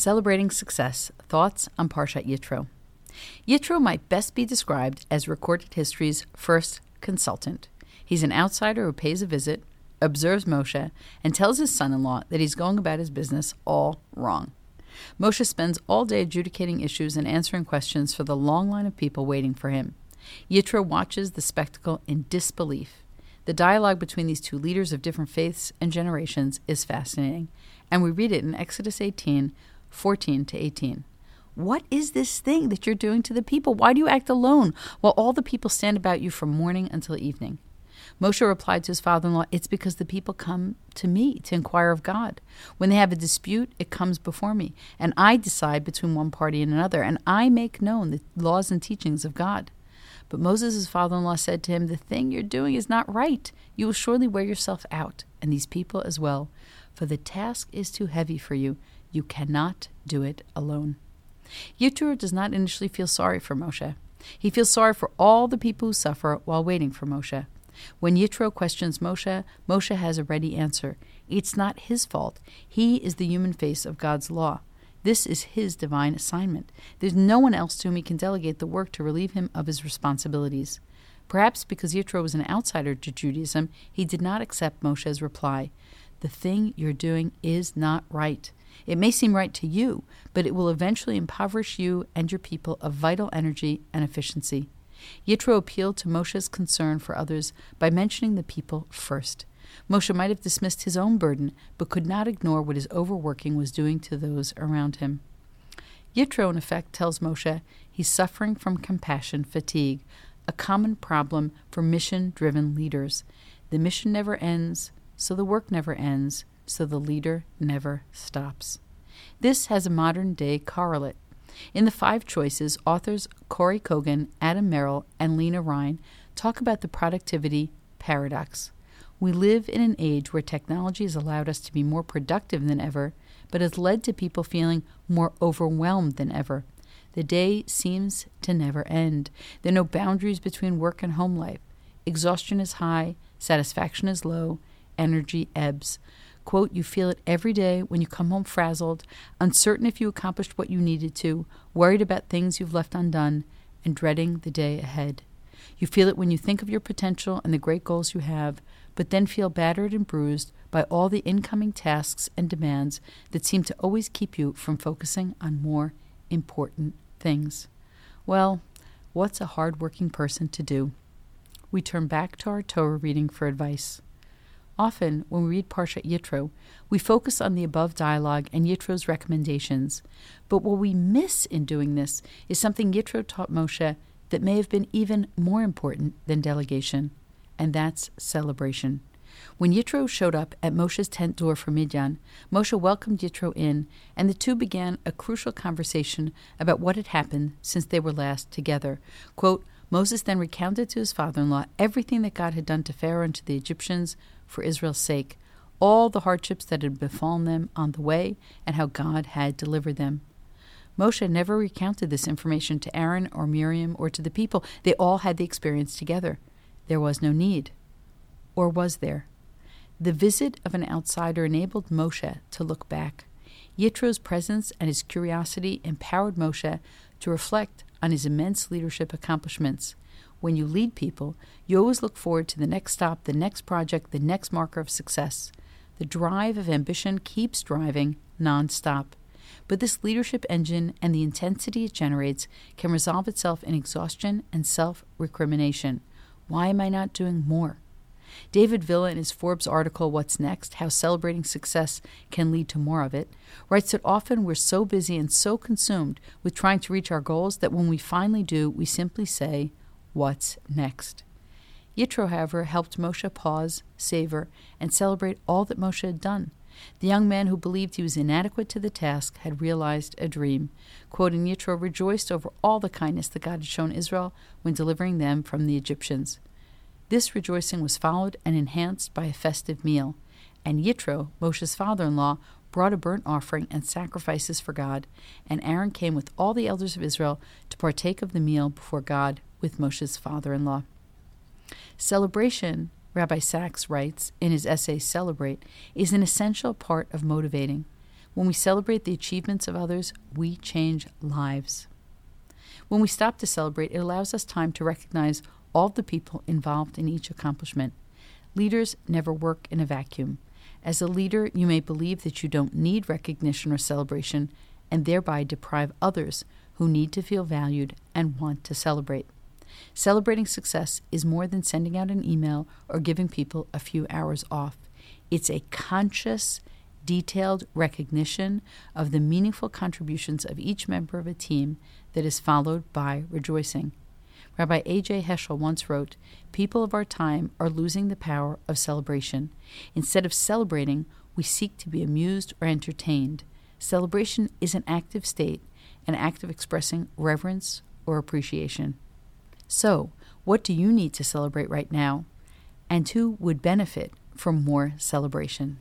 Celebrating Success Thoughts on Parshat Yitro. Yitro might best be described as recorded history's first consultant. He's an outsider who pays a visit, observes Moshe, and tells his son in law that he's going about his business all wrong. Moshe spends all day adjudicating issues and answering questions for the long line of people waiting for him. Yitro watches the spectacle in disbelief. The dialogue between these two leaders of different faiths and generations is fascinating, and we read it in Exodus 18, 14 to 18. What is this thing that you're doing to the people? Why do you act alone while all the people stand about you from morning until evening? Moshe replied to his father in law, It's because the people come to me to inquire of God. When they have a dispute, it comes before me, and I decide between one party and another, and I make known the laws and teachings of God. But Moses' father in law said to him, The thing you're doing is not right. You will surely wear yourself out, and these people as well, for the task is too heavy for you. You cannot do it alone. Yitro does not initially feel sorry for Moshe. He feels sorry for all the people who suffer while waiting for Moshe. When Yitro questions Moshe, Moshe has a ready answer. It's not his fault. He is the human face of God's law. This is his divine assignment. There's no one else to whom he can delegate the work to relieve him of his responsibilities. Perhaps because Yitro was an outsider to Judaism, he did not accept Moshe's reply. The thing you're doing is not right. It may seem right to you, but it will eventually impoverish you and your people of vital energy and efficiency. Yitro appealed to Moshe's concern for others by mentioning the people first. Moshe might have dismissed his own burden, but could not ignore what his overworking was doing to those around him. Yitro, in effect, tells Moshe he's suffering from compassion fatigue, a common problem for mission driven leaders. The mission never ends, so the work never ends, so the leader never stops. This has a modern day correlate. In the five choices, authors Kory Kogon, Adam Merrill, and Lena Ryan talk about the productivity paradox. We live in an age where technology has allowed us to be more productive than ever, but has led to people feeling more overwhelmed than ever. The day seems to never end. There are no boundaries between work and home life. Exhaustion is high, satisfaction is low, energy ebbs. Quote, you feel it every day when you come home frazzled, uncertain if you accomplished what you needed to, worried about things you've left undone, and dreading the day ahead. You feel it when you think of your potential and the great goals you have, but then feel battered and bruised by all the incoming tasks and demands that seem to always keep you from focusing on more important things. Well, what's a hard-working person to do? We turn back to our Torah reading for advice. Often, when we read Parshat Yitro, we focus on the above dialogue and Yitro's recommendations. But what we miss in doing this is something Yitro taught Moshe that may have been even more important than delegation, and that's celebration. When Yitro showed up at Moshe's tent door for Midian, Moshe welcomed Yitro in, and the two began a crucial conversation about what had happened since they were last together. Quote, Moses then recounted to his father in law everything that God had done to Pharaoh and to the Egyptians for Israel's sake, all the hardships that had befallen them on the way, and how God had delivered them. Moshe never recounted this information to Aaron or Miriam or to the people. They all had the experience together. There was no need. Or was there? The visit of an outsider enabled Moshe to look back. Yitro's presence and his curiosity empowered Moshe to reflect on his immense leadership accomplishments. When you lead people, you always look forward to the next stop, the next project, the next marker of success. The drive of ambition keeps driving nonstop. But this leadership engine and the intensity it generates can resolve itself in exhaustion and self recrimination. Why am I not doing more? David Villa, in his Forbes article, What's Next? How Celebrating Success Can Lead to More of It, writes that often we're so busy and so consumed with trying to reach our goals that when we finally do, we simply say, What's next? Yitro, however, helped Moshe pause, savor, and celebrate all that Moshe had done. The young man who believed he was inadequate to the task had realized a dream. Quoting Yitro rejoiced over all the kindness that God had shown Israel when delivering them from the Egyptians. This rejoicing was followed and enhanced by a festive meal, and Yitro, Moshe's father in law, brought a burnt offering and sacrifices for God, and Aaron came with all the elders of Israel to partake of the meal before God with Moshe's father in law. Celebration, Rabbi Sacks writes in his essay Celebrate, is an essential part of motivating. When we celebrate the achievements of others, we change lives. When we stop to celebrate, it allows us time to recognize all the people involved in each accomplishment. Leaders never work in a vacuum. As a leader, you may believe that you don't need recognition or celebration and thereby deprive others who need to feel valued and want to celebrate. Celebrating success is more than sending out an email or giving people a few hours off. It's a conscious, detailed recognition of the meaningful contributions of each member of a team that is followed by rejoicing. Rabbi A.J. Heschel once wrote People of our time are losing the power of celebration. Instead of celebrating, we seek to be amused or entertained. Celebration is an active state, an act of expressing reverence or appreciation. So, what do you need to celebrate right now? And who would benefit from more celebration?